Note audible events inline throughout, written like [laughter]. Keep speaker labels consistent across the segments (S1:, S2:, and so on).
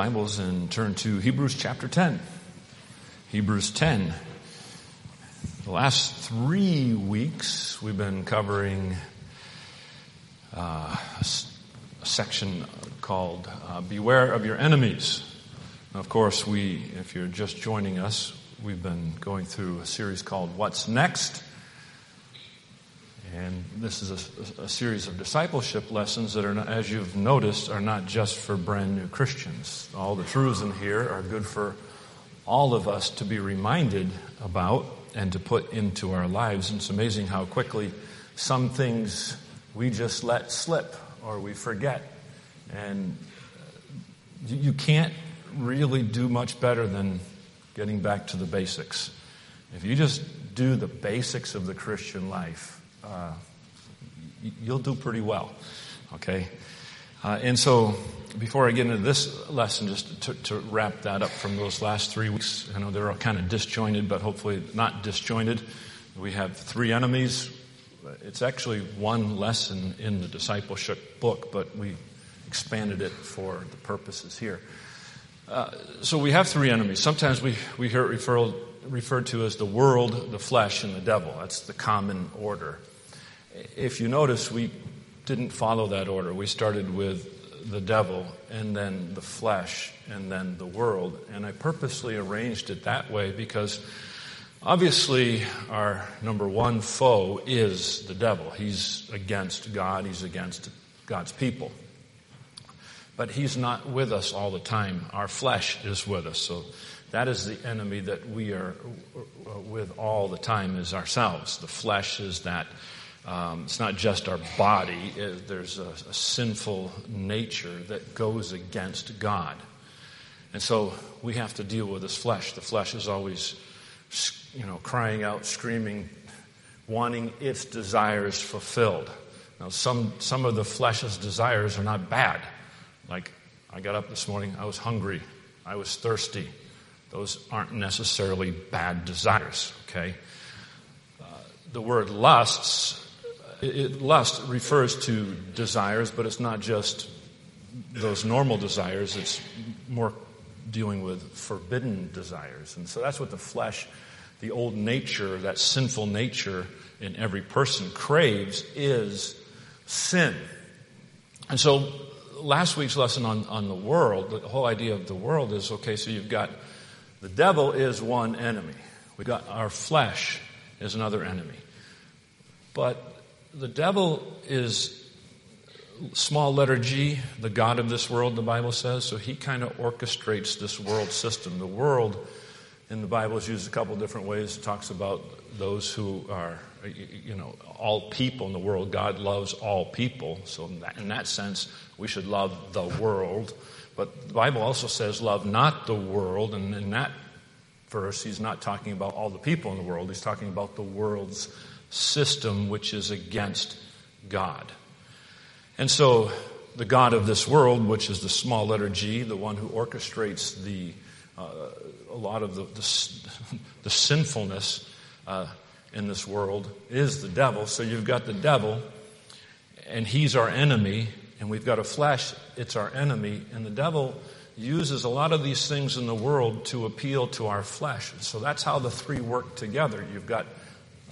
S1: Bibles and turn to Hebrews chapter 10. Hebrews 10. The last three weeks we've been covering uh, a section called uh, Beware of Your Enemies. Now, of course, we, if you're just joining us, we've been going through a series called What's Next? And this is a, a, series of discipleship lessons that are, not, as you've noticed, are not just for brand new Christians. All the truths in here are good for all of us to be reminded about and to put into our lives. And it's amazing how quickly some things we just let slip or we forget. And uh, you, you can't really do much better than getting back to the basics. If you just do the basics of the Christian life, uh, you'll do pretty well. Okay? Uh, and so, before I get into this lesson, just to, to, wrap that up from those last three weeks, I know they're all kind of disjointed, but hopefully not disjointed. We have three enemies. It's actually one lesson in the discipleship book, but we expanded it for the purposes here. Uh, so we have three enemies. Sometimes we, we hear it referred, referred to as the world, the flesh, and the devil. That's the common order if you notice, we didn't follow that order. We started with the devil and then the flesh and then the world. And I purposely arranged it that way because obviously our number one foe is the devil. He's against God, he's against God's people. But he's not with us all the time. Our flesh is with us. So that is the enemy that we are with all the time is ourselves. The flesh is that um, it's not just our body, it, there's a, a sinful nature that goes against God. And so we have to deal with this flesh. The flesh is always, you know, crying out, screaming, wanting its desires fulfilled. Now, some, some of the flesh's desires are not bad. Like, I got up this morning, I was hungry, I was thirsty. Those aren't necessarily bad desires, okay? Uh, the word lusts it, lust refers to desires, but it's not just those normal desires. It's more dealing with forbidden desires. And so that's what the flesh, the old nature, that sinful nature in every person craves is sin. And so last week's lesson on, on the world, the whole idea of the world is okay, so you've got the devil is one enemy. We've got our flesh is another enemy. But the devil is small letter G, the God of this world, the Bible says. So he kind of orchestrates this world system. The world in the Bible is used a couple different ways. It talks about those who are, you know, all people in the world. God loves all people. So in that, in that sense, we should love the world. But the Bible also says, love not the world. And in that verse, he's not talking about all the people in the world. He's talking about the world's system which is against God. And so the God of this world, which is the small letter G, the one who orchestrates the, uh, a lot of the, the, [laughs] the sinfulness uh, in this world, is the devil. So you've got the devil, and he's our enemy, and we've got a flesh, it's our enemy, and the devil uses a lot of these things in the world to appeal to our flesh. So that's how the three work together. You've got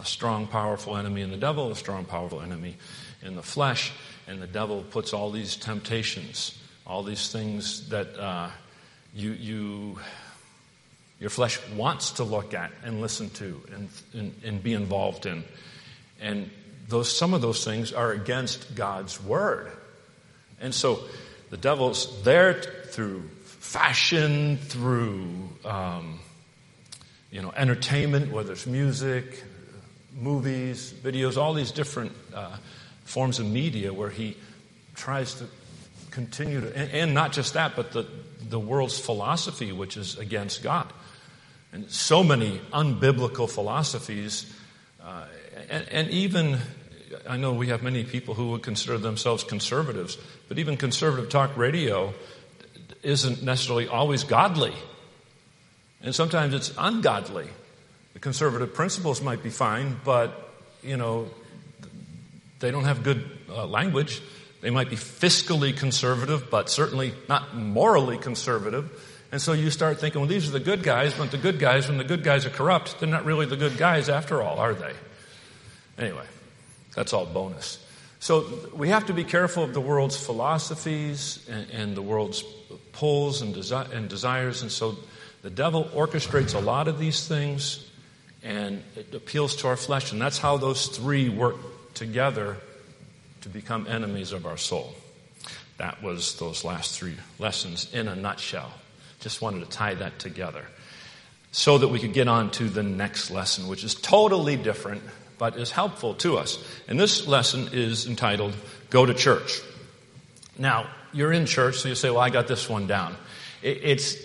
S1: a strong, powerful enemy in the devil, a strong, powerful enemy in the flesh, and the devil puts all these temptations, all these things that uh, you, you, your flesh wants to look at and listen to and, and, and be involved in. And those, some of those things are against God's word. And so the devil's there t- through fashion, through um, you know entertainment, whether it's music, movies, videos, all these different uh, forms of media where he tries to continue to, and, and, not just that, but the, the world's philosophy, which is against God. And so many unbiblical philosophies, uh, and, and even, I know we have many people who would consider themselves conservatives, but even conservative talk radio isn't necessarily always godly. And sometimes it's ungodly. The conservative principles might be fine, but, you know, they don't have good uh, language. They might be fiscally conservative, but certainly not morally conservative. And so you start thinking, well, these are the good guys, but the good guys, when the good guys are corrupt, they're not really the good guys after all, are they? Anyway, that's all bonus. So we have to be careful of the world's philosophies and, and the world's pulls and, desi- and desires. And so the devil orchestrates a lot of these things and it appeals to our flesh. And that's how those three work together to become enemies of our soul. That was those last three lessons in a nutshell. Just wanted to tie that together so that we could get on to the next lesson, which is totally different but is helpful to us. And this lesson is entitled Go to Church. Now, you're in church, so you say, Well, I got this one down. It's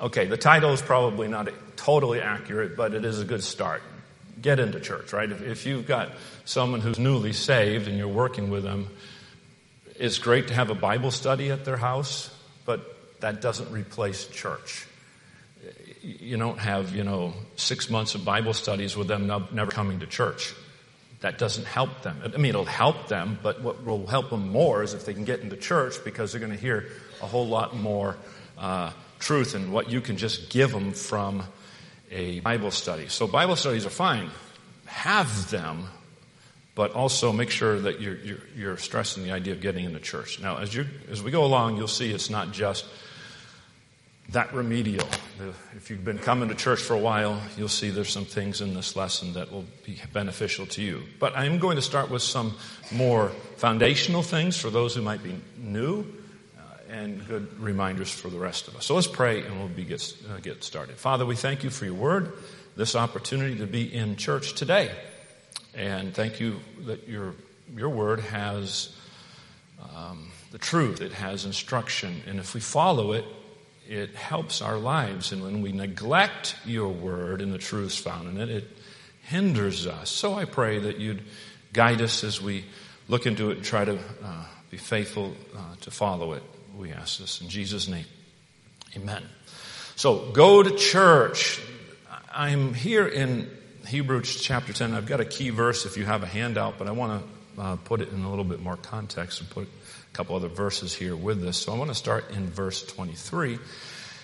S1: okay, the title is probably not totally accurate, but it is a good start. Get into church, right? If you've got someone who's newly saved and you're working with them, it's great to have a Bible study at their house, but that doesn't replace church you don't have, you know, six months of Bible studies with them never coming to church. That doesn't help them. I mean, it'll help them, but what will help them more is if they can get into church because they're going to hear a whole lot more uh, truth and what you can just give them from a Bible study. So Bible studies are fine. Have them, but also make sure that you're, you're, you're stressing the idea of getting into church. Now, as, you, as we go along, you'll see it's not just that remedial. If you've been coming to church for a while, you'll see there's some things in this lesson that will be beneficial to you. But I'm going to start with some more foundational things for those who might be new and good reminders for the rest of us. So let's pray and we'll be get, uh, get started. Father, we thank you for your word, this opportunity to be in church today. And thank you that your, your word has um, the truth, it has instruction. And if we follow it, it helps our lives. And when we neglect your word and the truths found in it, it hinders us. So I pray that you'd guide us as we look into it and try to uh, be faithful uh, to follow it. We ask this in Jesus' name. Amen. So go to church. I'm here in Hebrews chapter 10. I've got a key verse if you have a handout, but I want to uh, put it in a little bit more context and put a couple other verses here with this. So I want to start in verse 23.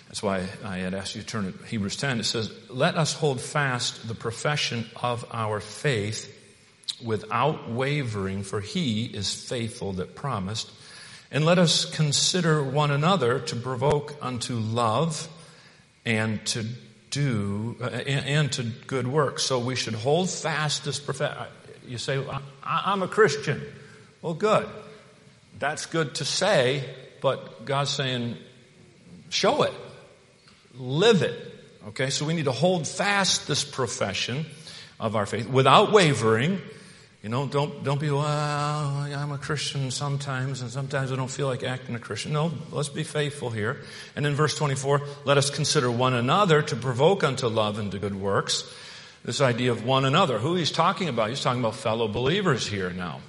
S1: That's why I had asked you to turn to Hebrews 10. It says, Let us hold fast the profession of our faith without wavering, for he is faithful that promised. And let us consider one another to provoke unto love and to do, uh, and, and, to good works. So we should hold fast this profession. You say, I'm a Christian. Well, good. That's good to say, but God's saying, show it. Live it. Okay, so we need to hold fast this profession of our faith without wavering. You know, don't, don't be, well, I'm a Christian sometimes, and sometimes I don't feel like acting a Christian. No, let's be faithful here. And in verse 24, let us consider one another to provoke unto love and to good works. This idea of one another. Who he's talking about? He's talking about fellow believers here now.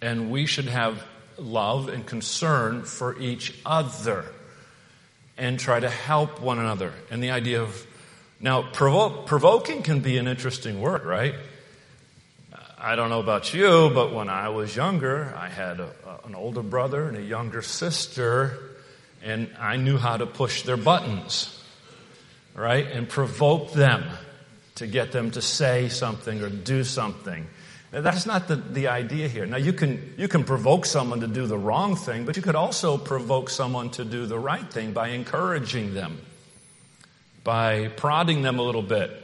S1: And we should have love and concern for each other and try to help one another. And the idea of, now, provoke, provoking can be an interesting word, right? I don't know about you, but when I was younger, I had a, an older brother and a younger sister, and I knew how to push their buttons, right? And provoke them to get them to say something or do something. That's not the, the idea here. Now, you can, you can provoke someone to do the wrong thing, but you could also provoke someone to do the right thing by encouraging them, by prodding them a little bit.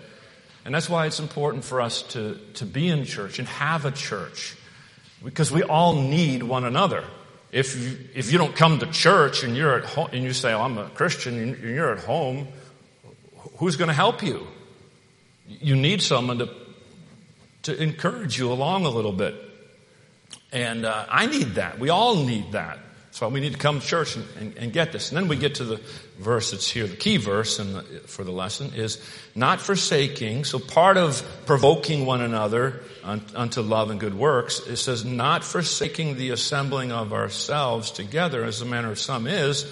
S1: And that's why it's important for us to, to be in church and have a church, because we all need one another. If you, if you don't come to church and you're at home and you say, oh, I'm a Christian and you're at home, who's going to help you? You need someone to to encourage you along a little bit. And uh, I need that. We all need that. So we need to come to church and, and, and, get this. And then we get to the verse that's here. The key verse the, for the lesson is not forsaking. So part of provoking one another unto love and good works, it says not forsaking the assembling of ourselves together as the manner of some is,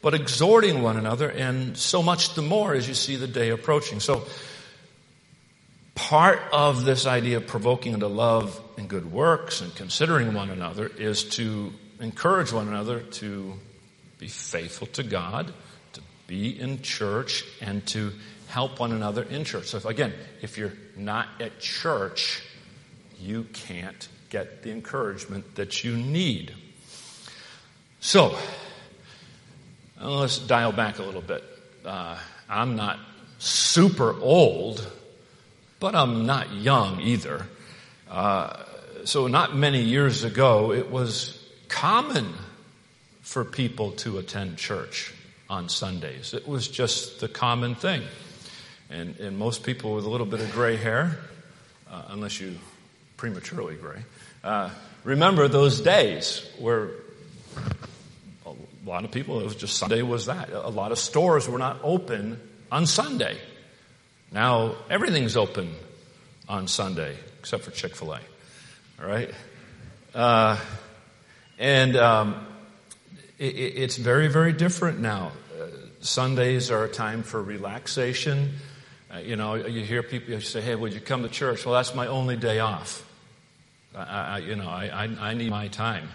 S1: but exhorting one another and so much the more as you see the day approaching. So part of this idea of provoking into love and good works and considering one another is to encourage one another to be faithful to God, to be in church, and to help one another in church. So, if, again, if you're not at church, you can't get the encouragement that you need. So, let's dial back a little bit. Uh, I'm not super old, but I'm not young either. Uh, so, not many years ago, it was common for people to attend church on Sundays. It was just the common thing. And, and most people with a little bit of gray hair, uh, unless you prematurely gray, uh, remember those days where a lot of people, it was just Sunday was that. A lot of stores were not open on Sunday. Now everything's open on Sunday, except for Chick fil A. All right? Uh, and um, it, it's very, very different now. Uh, Sundays are a time for relaxation. Uh, you know, you hear people say, hey, would you come to church? Well, that's my only day off. I, I you know, I, I, need my time.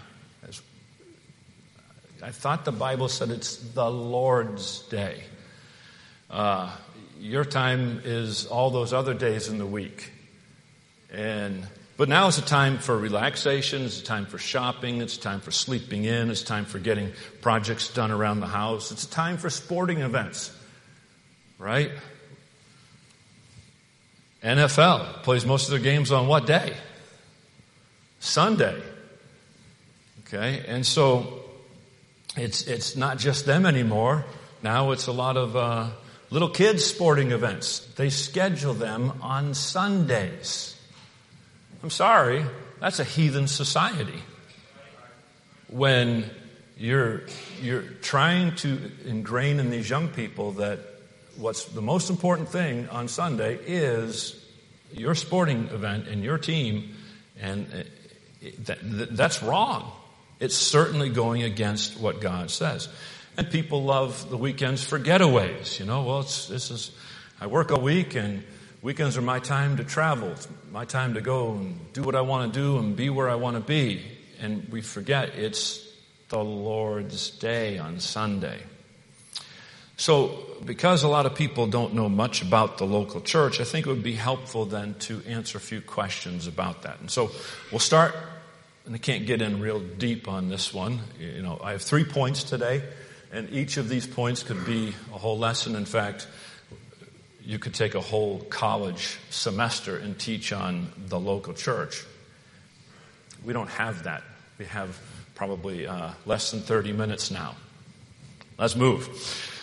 S1: I thought the Bible said it's the Lord's day. Uh, your time is all those other days in the week. And but now is a time for relaxation, it's a time for shopping, it's a time for sleeping in, it's time for getting projects done around the house, it's a time for sporting events. Right? NFL plays most of their games on what day? Sunday. Okay, and so it's it's not just them anymore. Now it's a lot of uh, little kids sporting events. They schedule them on Sundays. I'm sorry, that's a heathen society. When you're you're trying to ingrain in these young people that what's the most important thing on Sunday is your sporting event and your team, and uh, that, that's wrong. It's certainly going against what God says. And people love the weekends for getaways. You know, well, this is, I work a week and weekends are my time to travel. It's my time to go and do what I want to do and be where I want to be. And we forget it's the Lord's day on Sunday. So, because a lot of people don't know much about the local church, I think it would be helpful then to answer a few questions about that. And so, we'll start, and I can't get in real deep on this one. You know, I have three points today, and each of these points could be a whole lesson. In fact, you could take a whole college semester and teach on the local church. We don't have that. We have probably uh, less than 30 minutes now. Let's move.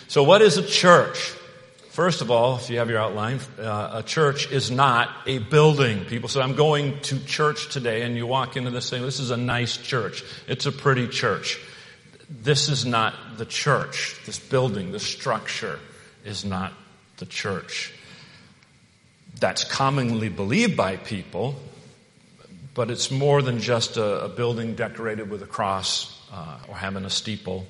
S1: So, what is a church? First of all, if you have your outline, uh, a church is not a building. People say, I'm going to church today, and you walk into this thing, this is a nice church. It's a pretty church. This is not the church. This building, this structure is not the church. That's commonly believed by people, but it's more than just a, a building decorated with a cross uh, or having a steeple.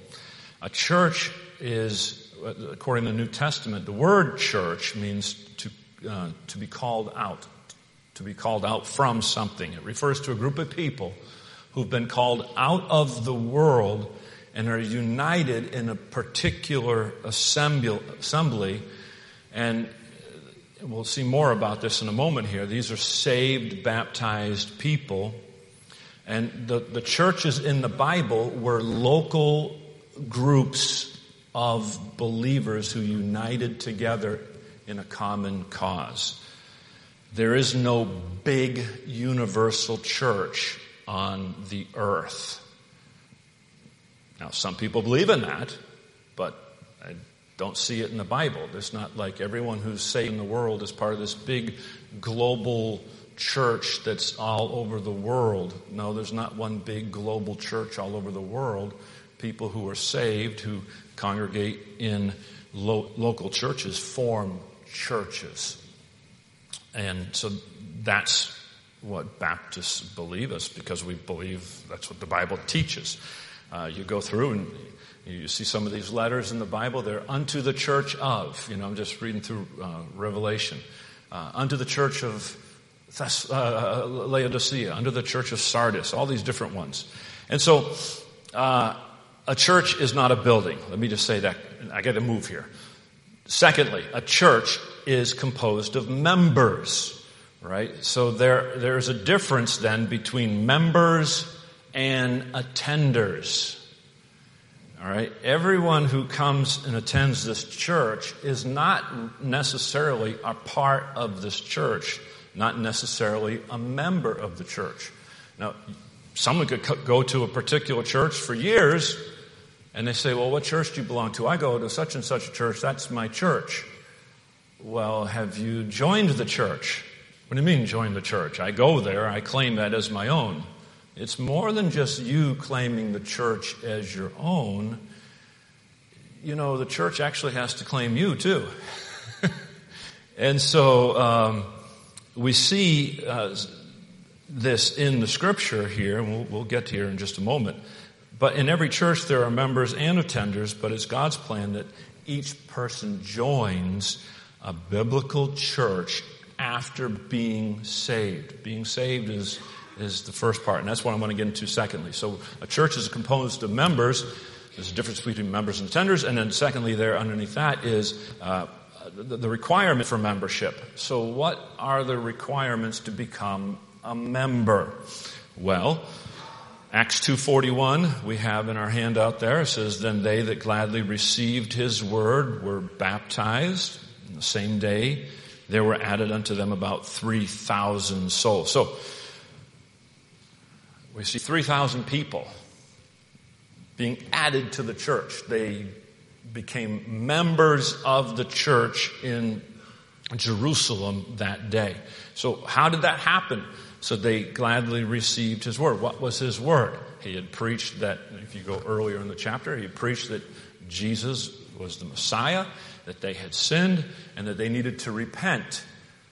S1: A church is according to the New Testament, the word church means to, uh, to be called out, to be called out from something. It refers to a group of people who've been called out of the world and are united in a particular assembly. And we'll see more about this in a moment here. These are saved, baptized people. And the, the churches in the Bible were local groups of believers who united together in a common cause. There is no big universal church on the earth. Now, some people believe in that, but don't see it in the Bible. It's not like everyone who's saved in the world is part of this big global church that's all over the world. No, there's not one big global church all over the world. People who are saved, who congregate in lo- local churches form churches. And so that's what Baptists believe us because we believe that's what the Bible teaches. Uh, you go through and you see some of these letters in the Bible, they're unto the church of. You know, I'm just reading through uh, Revelation. uh, unto the church of Thess- uh, Laodicea, unto the church of Sardis, all these different ones. And so, uh, a church is not a building. Let me just say that. I got to move here. Secondly, a church is composed of members, right? So there, there's a difference then between members and attenders. All right? Everyone who comes and attends this church is not necessarily a part of this church, not necessarily a member of the church. Now, someone could go to a particular church for years and they say, Well, what church do you belong to? I go to such and such a church. That's my church. Well, have you joined the church? What do you mean, join the church? I go there, I claim that as my own. It's more than just you claiming the church as your own. You know, the church actually has to claim you too. [laughs] and so um, we see uh, this in the scripture here, and we'll, we'll get to here in just a moment. But in every church, there are members and attenders, but it's God's plan that each person joins a biblical church after being saved. Being saved is, is the first part, and that's what I'm going to get into secondly. So a church is composed of members. There's a difference between members and attenders, and then secondly, there underneath that is uh, the, the requirement for membership. So, what are the requirements to become a member? Well, Acts 2:41 we have in our handout there it says then they that gladly received his word were baptized in the same day there were added unto them about 3000 souls so we see 3000 people being added to the church they became members of the church in Jerusalem that day so how did that happen so they gladly received his word. What was his word? He had preached that, if you go earlier in the chapter, he preached that Jesus was the Messiah, that they had sinned, and that they needed to repent.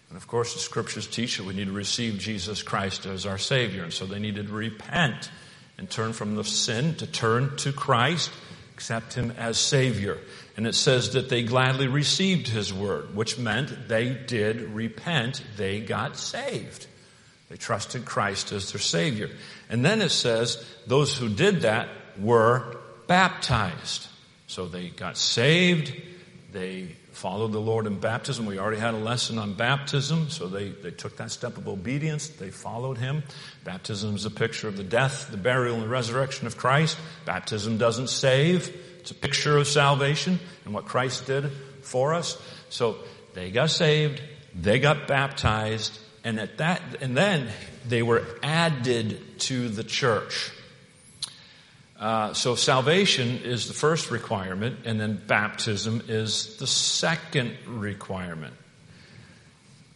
S1: And of course, the scriptures teach that we need to receive Jesus Christ as our Savior. And so they needed to repent and turn from the sin to turn to Christ, accept Him as Savior. And it says that they gladly received His word, which meant they did repent, they got saved. They trusted Christ as their Savior. And then it says those who did that were baptized. So they got saved. They followed the Lord in baptism. We already had a lesson on baptism, so they, they took that step of obedience. They followed Him. Baptism is a picture of the death, the burial, and the resurrection of Christ. Baptism doesn't save. It's a picture of salvation and what Christ did for us. So they got saved. They got baptized and at that, and then they were added to the church. Uh, so salvation is the first requirement, and then baptism is the second requirement.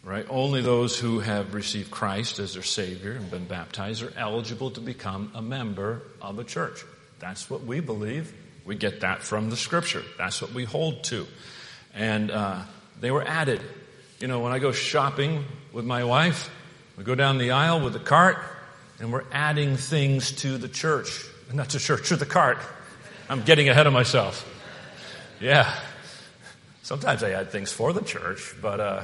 S1: Right? Only those who have received Christ as their Savior and been baptized are eligible to become a member of a church. That's what we believe. We get that from the Scripture. That's what we hold to. And uh, they were added. You know, when I go shopping with my wife. We go down the aisle with the cart and we're adding things to the church. Not to church, to the cart. I'm getting ahead of myself. Yeah. Sometimes I add things for the church, but uh,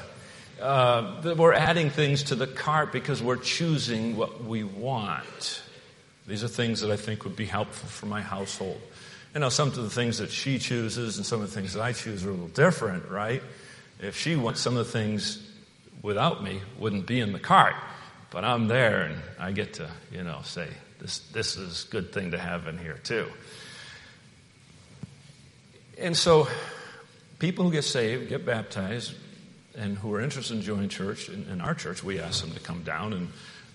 S1: uh, we're adding things to the cart because we're choosing what we want. These are things that I think would be helpful for my household. You know, some of the things that she chooses and some of the things that I choose are a little different, right? If she wants some of the things without me wouldn't be in the cart. But I'm there and I get to, you know, say, this, this is a good thing to have in here too. And so people who get saved, get baptized, and who are interested in joining church, in, in our church, we ask them to come down and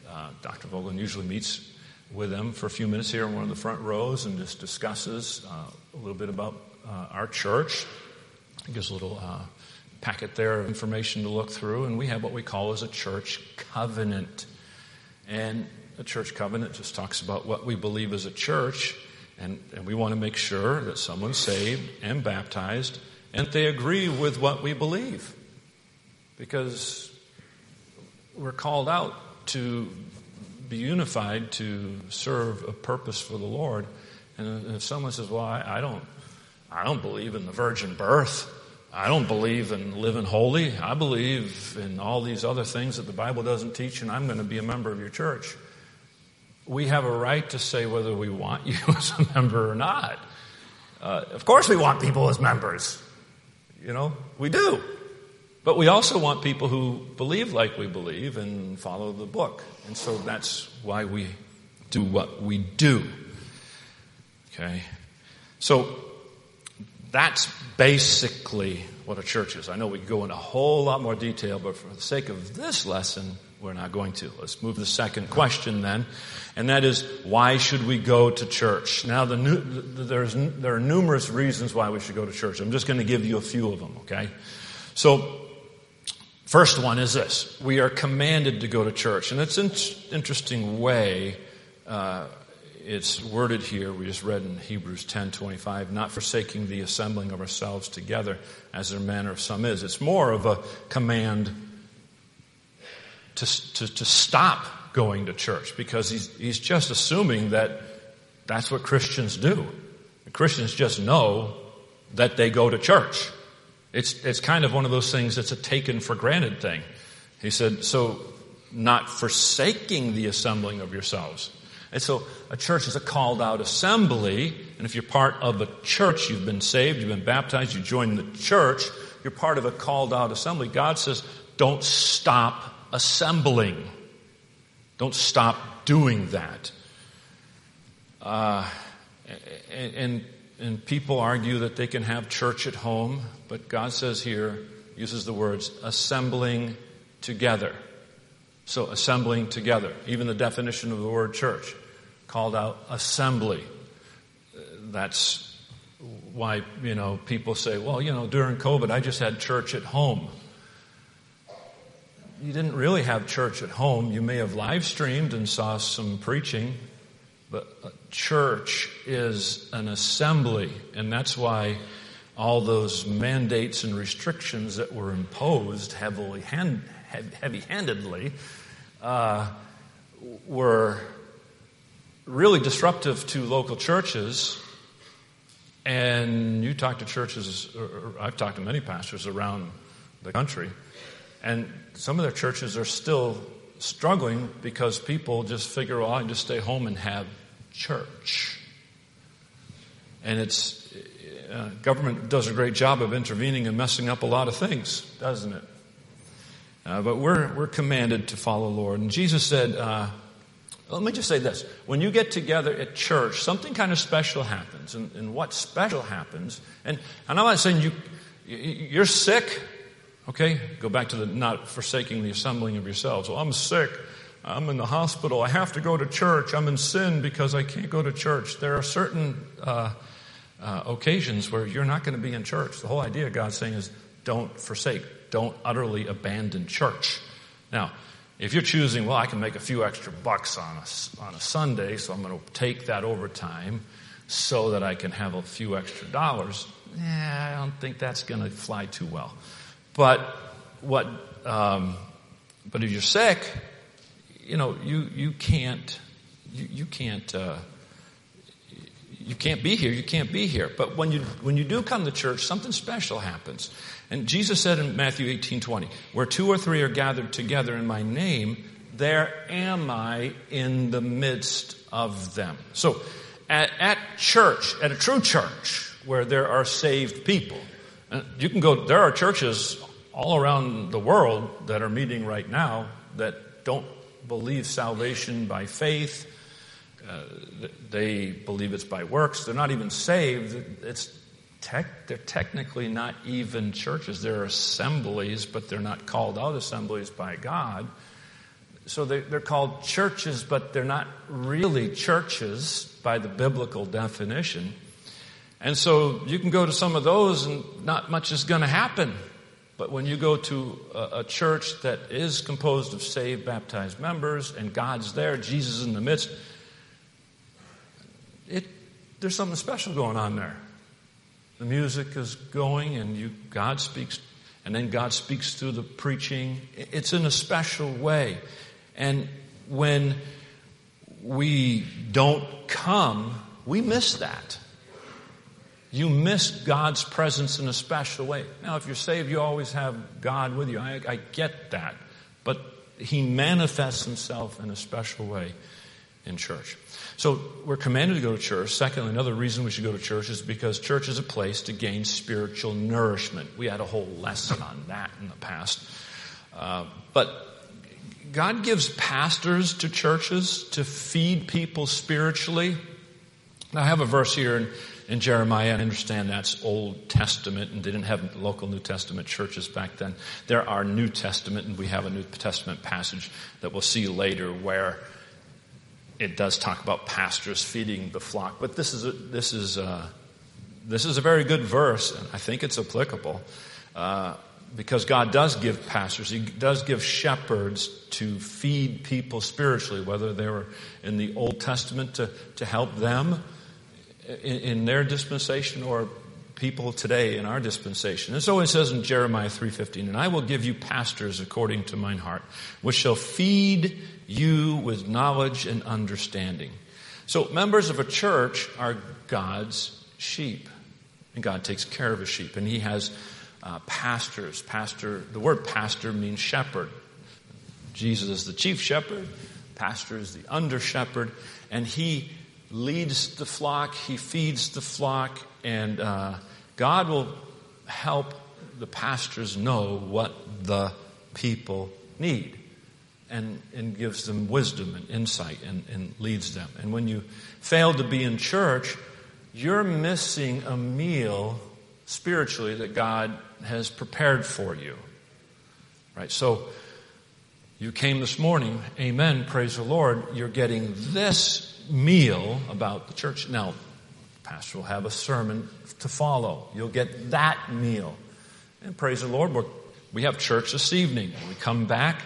S1: uh, Dr. Vogel usually meets with them for a few minutes here in one of the front rows and just discusses uh, a little bit about uh, our church. Gives a little uh, packet there of information to look through, and we have what we call as a church covenant. And a church covenant just talks about what we believe as a church, and, and we want to make sure that someone's saved and baptized and they agree with what we believe. Because we're called out to be unified to serve a purpose for the Lord. And if someone says, "Well, I, don't, I don't believe in the virgin birth," I don't believe in living holy. I believe in all these other things that the Bible doesn't teach, and I'm going to be a member of your church. We have a right to say whether we want [laughs] you as a member or not. Uh, of course, we want people as members. You know, we do. But we also want people who believe like we believe and follow the book. And so that's why we do what we do. Okay? So that's basically what a church is. I know we could go into a whole lot more detail, but for the sake of this lesson, we're not going to. Let's move to the second question then, and that is why should we go to church? Now, the new, there's, there are numerous reasons why we should go to church. I'm just going to give you a few of them, okay? So, first one is this we are commanded to go to church, and it's an interesting way. Uh, it's worded here, we just read in Hebrews 10 25, not forsaking the assembling of ourselves together, as their manner of some is. It's more of a command to, to, to stop going to church because he's, he's just assuming that that's what Christians do. Christians just know that they go to church. It's, it's kind of one of those things that's a taken for granted thing. He said, so not forsaking the assembling of yourselves. And so a church is a called out assembly. And if you're part of a church, you've been saved, you've been baptized, you join the church, you're part of a called out assembly. God says, don't stop assembling. Don't stop doing that. Uh, and, and people argue that they can have church at home, but God says here, uses the words assembling together. So, assembling together. Even the definition of the word church called out assembly. That's why, you know, people say, well, you know, during COVID, I just had church at home. You didn't really have church at home. You may have live streamed and saw some preaching, but church is an assembly, and that's why all those mandates and restrictions that were imposed heavily hand, heavy-handedly uh, were really disruptive to local churches. And you talk to churches, I've talked to many pastors around the country, and some of their churches are still struggling because people just figure, well, I can just stay home and have church. And it's, uh, government does a great job of intervening and messing up a lot of things, doesn't it? Uh, but we're, we're commanded to follow the Lord. And Jesus said, uh, let me just say this. When you get together at church, something kind of special happens. And, and what special happens, and, and I'm not saying you, you're sick, okay? Go back to the not forsaking the assembling of yourselves. Well, I'm sick. I'm in the hospital. I have to go to church. I'm in sin because I can't go to church. There are certain uh, uh, occasions where you're not going to be in church. The whole idea God's saying is don't forsake, don't utterly abandon church. Now, if you're choosing, well, I can make a few extra bucks on a, on a Sunday, so I'm going to take that overtime so that I can have a few extra dollars, yeah, I don't think that's going to fly too well. But what, um, but if you're sick, you know, you, you can't, you, you can't, uh, you can't be here, you can't be here. But when you, when you do come to church, something special happens. And Jesus said in Matthew 18 20, where two or three are gathered together in my name, there am I in the midst of them. So at, at church, at a true church, where there are saved people, you can go, there are churches all around the world that are meeting right now that don't believe salvation by faith uh, they believe it's by works. They're not even saved. It's tech, they're technically not even churches. They're assemblies, but they're not called out assemblies by God. So they, they're called churches, but they're not really churches by the biblical definition. And so you can go to some of those and not much is going to happen. But when you go to a, a, church that is composed of saved, baptized members and God's there, Jesus in the midst, it, there's something special going on there. The music is going, and you, God speaks, and then God speaks through the preaching. It's in a special way. And when we don't come, we miss that. You miss God's presence in a special way. Now, if you're saved, you always have God with you. I, I get that. But He manifests Himself in a special way in church. So we're commanded to go to church. Secondly, another reason we should go to church is because church is a place to gain spiritual nourishment. We had a whole lesson on that in the past. Uh, but God gives pastors to churches to feed people spiritually. Now, I have a verse here in, in Jeremiah. I understand that's Old Testament and they didn't have local New Testament churches back then. There are New Testament and we have a New Testament passage that we'll see later where it does talk about pastors feeding the flock, but this is a, this is a, this is a very good verse, and I think it's applicable uh, because God does give pastors, He does give shepherds to feed people spiritually, whether they were in the Old Testament to to help them in, their dispensation or people today in our dispensation. And so it says in Jeremiah 3:15, "And I will give you pastors according to mine heart, which shall feed you with knowledge and understanding. So members of a church are God's sheep. And God takes care of his sheep. And he has uh, pastors. Pastor, the word pastor means shepherd. Jesus is the chief shepherd. Pastor is the under shepherd. And he leads the flock. He feeds the flock. And uh, God will help the pastors know what the people need and, and gives them wisdom and insight and, and leads them. And when you fail to be in church, you're missing a meal spiritually that God has prepared for you. Right? So, you came this morning, amen, praise the Lord, you're getting this meal about the church. Now, pastor will have a sermon to follow. You'll get that meal. And praise the Lord, we're, we have church this evening. When we come back,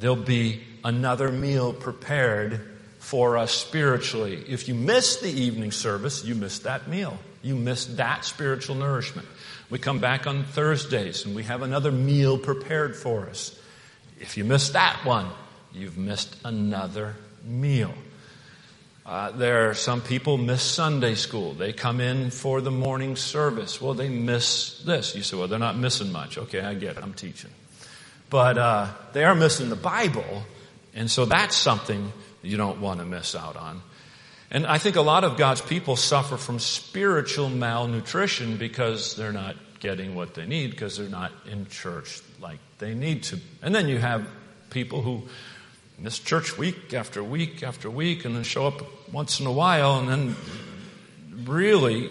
S1: there'll be another meal prepared for us spiritually. If you miss the evening service, you miss that meal. You miss that spiritual nourishment. We come back on Thursdays and we have another meal prepared for us. If you miss that one, you've missed another meal. Uh, there are some people miss Sunday school. They come in for the morning service. Well, they miss this. You say, well, they're not missing much. Okay, I get it. I'm teaching but uh, they are missing the Bible, and so that's something you don't want to miss out on. And I think a lot of God's people suffer from spiritual malnutrition because they're not getting what they need because they're not in church like they need to. And then you have people who miss church week after week after week and then show up once in a while and then really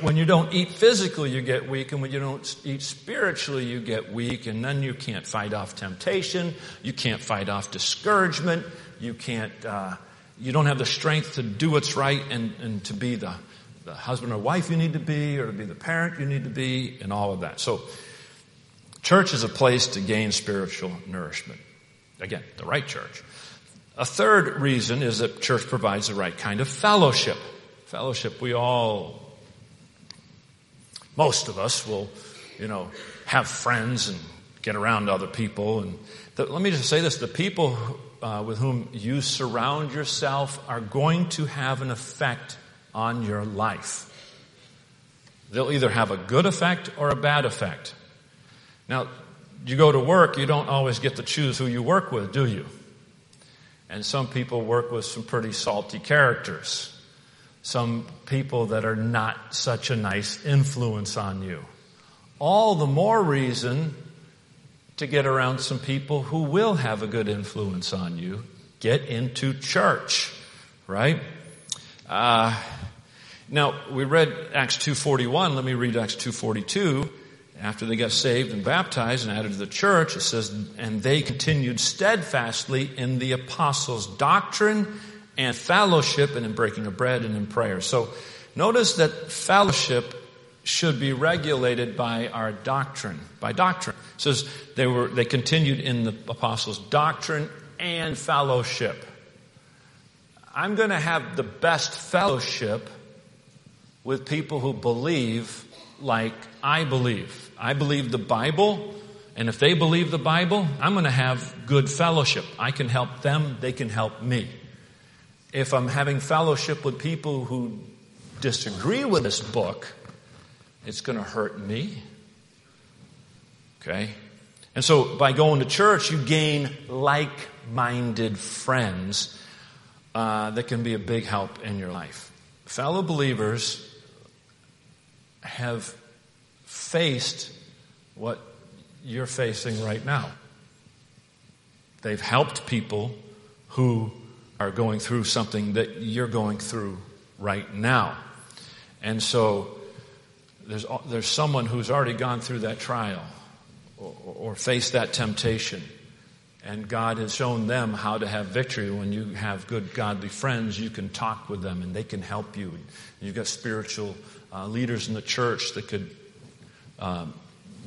S1: when you don't eat physically, you get weak, and when you don't eat spiritually, you get weak, and then you can't fight off temptation, you can't fight off discouragement, you can't, uh, you don't have the strength to do what's right and, and to be the, the husband or wife you need to be, or to be the parent you need to be, and all of that. So, church is a place to gain spiritual nourishment. Again, the right church. A third reason is that church provides the right kind of fellowship. Fellowship, we all most of us will, you know, have friends and get around other people. And the, let me just say this: the people uh, with whom you surround yourself are going to have an effect on your life. They'll either have a good effect or a bad effect. Now, you go to work, you don't always get to choose who you work with, do you? And some people work with some pretty salty characters some people that are not such a nice influence on you. All the more reason to get around some people who will have a good influence on you. Get into church, right? Uh, now we read Acts 2:41. Let me read Acts 2:42. After they got saved and baptized and added to the church, it says, "And they continued steadfastly in the apostles' doctrine and fellowship and in breaking of bread and in prayer. So notice that fellowship should be regulated by our doctrine, by doctrine. It says they were, they continued in the apostles' doctrine and fellowship. I'm going to have the best fellowship with people who believe like I believe. I believe the Bible, and if they believe the Bible, I'm going to have good fellowship. I can help them, they can help me if I'm having fellowship with people who disagree with this book, it's going to hurt me. Okay? And so by going to church, you gain like minded friends uh, that can be a big help in your life. Fellow believers have faced what you're facing right now. They've helped people who are going through something that you're going through right now. And so there's, there's someone who's already gone through that trial or, or faced that temptation. And God has shown them how to have victory. When you have good, godly friends, you can talk with them and they can help you. You've got spiritual uh, leaders in the church that could, um,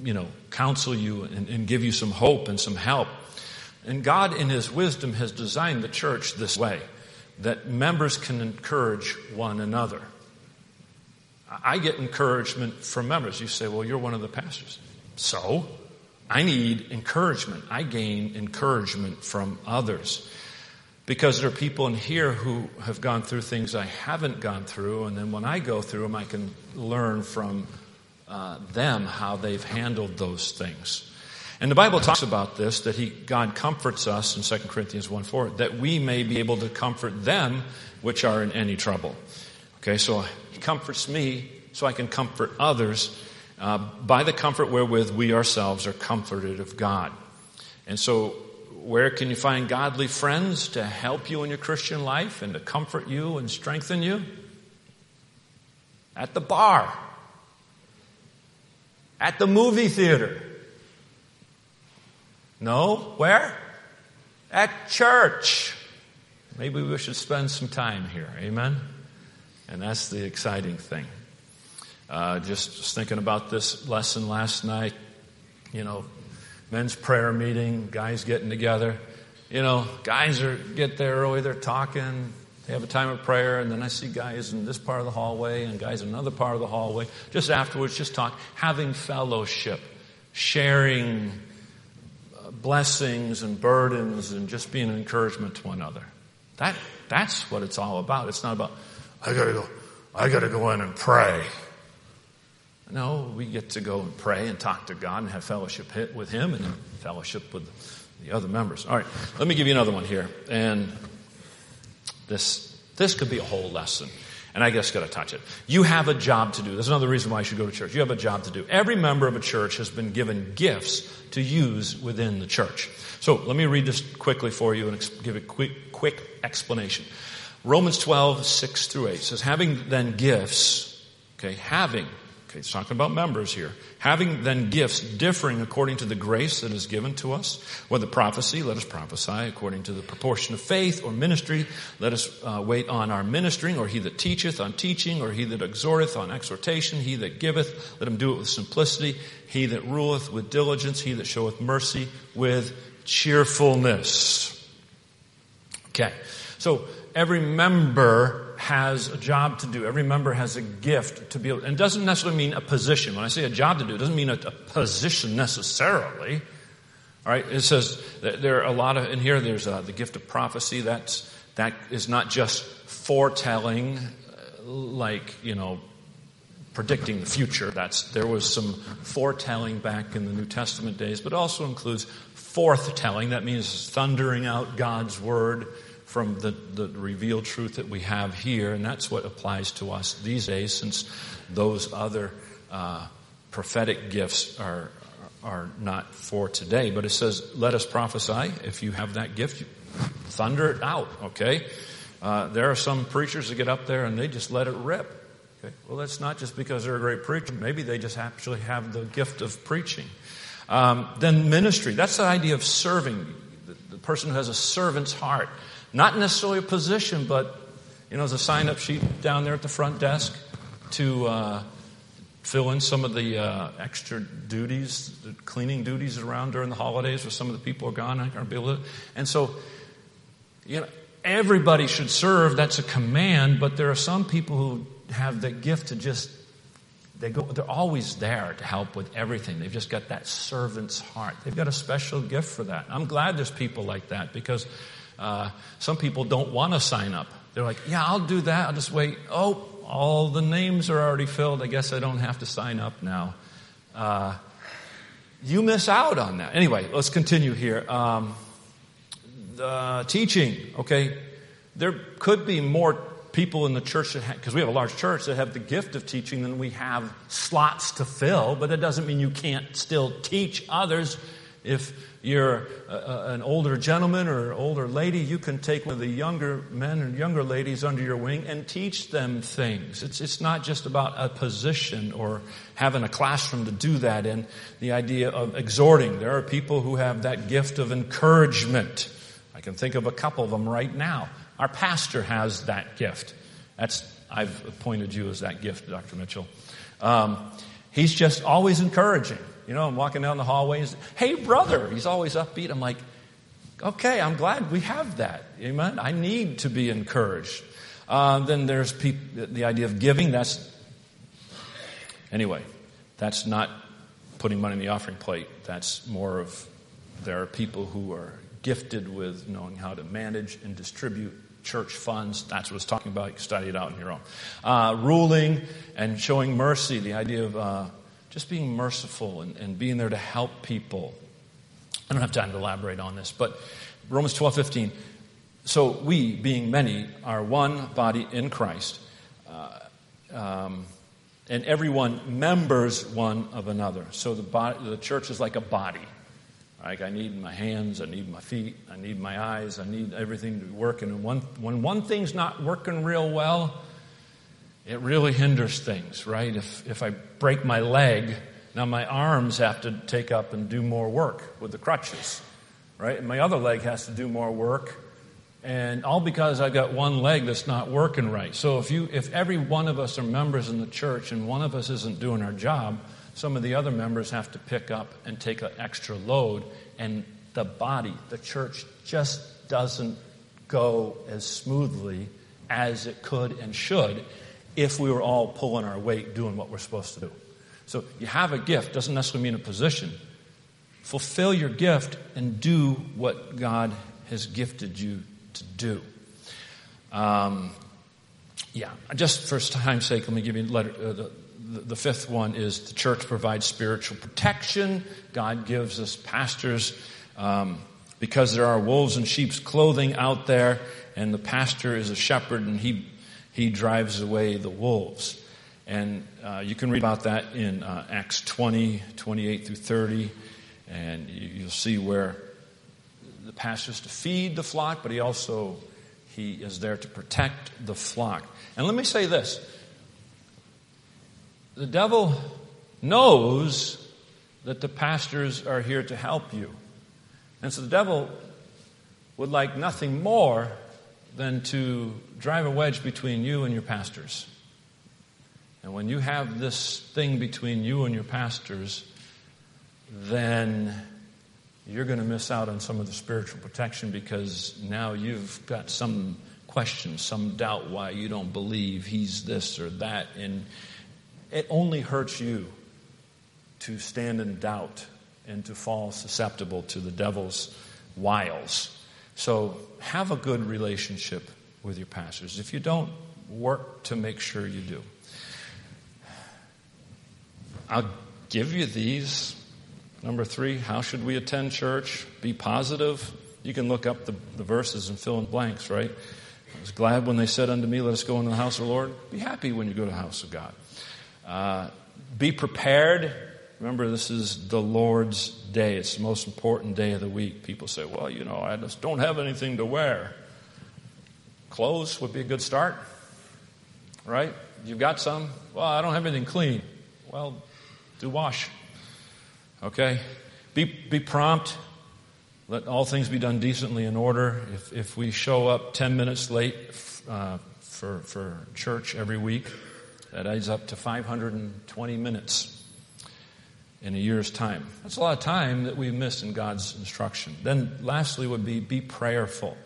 S1: you know, counsel you and, and give you some hope and some help. And God, in His wisdom, has designed the church this way that members can encourage one another. I get encouragement from members. You say, well, you're one of the pastors. So, I need encouragement. I gain encouragement from others. Because there are people in here who have gone through things I haven't gone through, and then when I go through them, I can learn from uh, them how they've handled those things. And the Bible talks about this, that he, God comforts us in 2 Corinthians 1 4, that we may be able to comfort them which are in any trouble. Okay, so he comforts me so I can comfort others uh, by the comfort wherewith we ourselves are comforted of God. And so, where can you find godly friends to help you in your Christian life and to comfort you and strengthen you? At the bar, at the movie theater. No, where? At church. Maybe we should spend some time here. Amen? And that's the exciting thing. Uh, just, just thinking about this lesson last night, you know, men's prayer meeting, guys getting together. You know, guys are get there early, they're talking, they have a time of prayer, and then I see guys in this part of the hallway and guys in another part of the hallway. Just afterwards, just talk, having fellowship, sharing uh, blessings and burdens and just being an encouragement to one another. That, that's what it's all about. It's not about, I gotta go, I gotta go in and pray. No, we get to go and pray and talk to God and have fellowship with Him and fellowship with the other members. All right, let me give you another one here. And this, this could be a whole lesson. And I just got to touch it. You have a job to do. That's another reason why you should go to church. You have a job to do. Every member of a church has been given gifts to use within the church. So let me read this quickly for you and give a quick, quick explanation. Romans 12, 6 through 8 says, having then gifts, okay, having Okay, it's talking about members here. Having then gifts differing according to the grace that is given to us, whether prophecy, let us prophesy according to the proportion of faith, or ministry, let us uh, wait on our ministering, or he that teacheth on teaching, or he that exhorteth on exhortation, he that giveth, let him do it with simplicity, he that ruleth with diligence, he that showeth mercy with cheerfulness. Okay, so every member has a job to do. Every member has a gift to be able, and it doesn't necessarily mean a position. When I say a job to do, it doesn't mean a, a position necessarily. All right, it says there are a lot of in here. There's uh, the gift of prophecy. That's that is not just foretelling, uh, like you know, predicting the future. That's there was some foretelling back in the New Testament days, but also includes forthtelling. That means thundering out God's word from the, the revealed truth that we have here, and that's what applies to us these days since those other uh, prophetic gifts are, are not for today. But it says, let us prophesy. If you have that gift, thunder it out, okay? Uh, there are some preachers that get up there and they just let it rip. Okay? Well, that's not just because they're a great preacher. Maybe they just actually have the gift of preaching. Um, then ministry. That's the idea of serving. The, the person who has a servant's heart. Not necessarily a position, but, you know, there's a sign up sheet down there at the front desk to uh, fill in some of the uh, extra duties, the cleaning duties around during the holidays where some of the people are gone. Can't be able to. And so, you know, everybody should serve. That's a command, but there are some people who have the gift to just they go, they're always there to help with everything. They've just got that servant's heart. They've got a special gift for that. I'm glad there's people like that because uh, some people don't want to sign up. They're like, yeah, I'll do that. I'll just wait. Oh, all the names are already filled. I guess I don't have to sign up now. Uh, you miss out on that. Anyway, let's continue here. Um, the teaching, okay, there could be more people in the church because we have a large church that have the gift of teaching than we have slots to fill but that doesn't mean you can't still teach others if you're a, a, an older gentleman or older lady you can take one of the younger men and younger ladies under your wing and teach them things it's, it's not just about a position or having a classroom to do that in the idea of exhorting there are people who have that gift of encouragement i can think of a couple of them right now our pastor has that gift. That's, I've appointed you as that gift, Dr. Mitchell. Um, he's just always encouraging. You know, I'm walking down the hallways. Hey, brother. He's always upbeat. I'm like, okay, I'm glad we have that. Amen. I need to be encouraged. Uh, then there's peop- the idea of giving. That's, anyway, that's not putting money in the offering plate. That's more of, there are people who are gifted with knowing how to manage and distribute church funds. That's what I was talking about. You can study it out on your own. Uh, ruling and showing mercy, the idea of uh, just being merciful and, and, being there to help people. I don't have time to elaborate on this, but Romans 12 15. So we, being many, are one body in Christ, uh, um, and everyone members one of another. So the, body, the church is like a body. Like I need my hands, I need my feet, I need my eyes, I need everything to be working. And one, when one thing's not working real well, it really hinders things, right? If, if I break my leg, now my arms have to take up and do more work with the crutches, right? And my other leg has to do more work. And all because I've got one leg that's not working right. So if you, if every one of us are members in the church and one of us isn't doing our job, some of the other members have to pick up and take an extra load, and the body, the church, just doesn't go as smoothly as it could and should if we were all pulling our weight doing what we're supposed to do. So you have a gift, doesn't necessarily mean a position. Fulfill your gift and do what God has gifted you to do. Um, yeah, just for time's sake, let me give you letter, uh, the, the fifth one is the church provides spiritual protection. God gives us pastors um, because there are wolves in sheep's clothing out there, and the pastor is a shepherd and he, he drives away the wolves. And uh, you can read about that in uh, Acts 20, 28 through 30, and you, will see where the pastor is to feed the flock, but he also he is there to protect the flock. And let me say this the devil knows that the pastors are here to help you. And so the devil would like nothing more than to drive a wedge between you and your pastors. And when you have this thing between you and your pastors, then you're going to miss out on some of the spiritual protection because now you've got some question, some doubt why you don't believe he's this or that. And it only hurts you to stand in doubt and to fall susceptible to the devil's wiles. So have a good relationship with your pastors. If you don't, work to make sure you do. I'll give you these. Number three, how should we attend church? Be positive. You can look up the, the verses and fill in blanks, right? I was glad when they said unto me, Let us go into the house of the Lord. Be happy when you go to the house of God. Uh, be prepared. Remember, this is the Lord's day. It's the most important day of the week. People say, well, you know, I just don't have anything to wear. Clothes would be a good start, right? You've got some? Well, I don't have anything clean. Well, do wash. Okay? Be, be prompt. Let all things be done decently in order. If, if we show up 10 minutes late uh, for, for church every week, that adds up to 520 minutes in a year's time. That's a lot of time that we've missed in God's instruction. Then, lastly, would be be prayerful.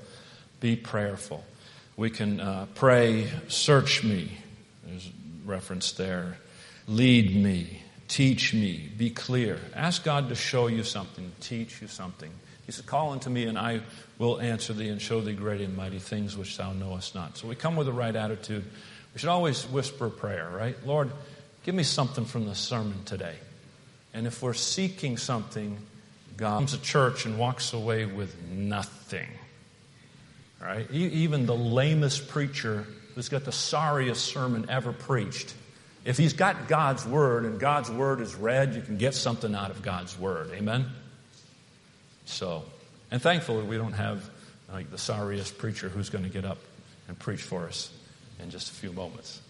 S1: Be prayerful. We can uh, pray, search me. There's reference there. Lead me. Teach me. Be clear. Ask God to show you something, teach you something. He said, Call unto me, and I will answer thee and show thee great and mighty things which thou knowest not. So we come with the right attitude. We should always whisper prayer, right? Lord, give me something from the sermon today. And if we're seeking something, God comes to church and walks away with nothing. Right? Even the lamest preacher who's got the sorriest sermon ever preached, if he's got God's word and God's word is read, you can get something out of God's word. Amen? So, and thankfully, we don't have like the sorriest preacher who's going to get up and preach for us in just a few moments.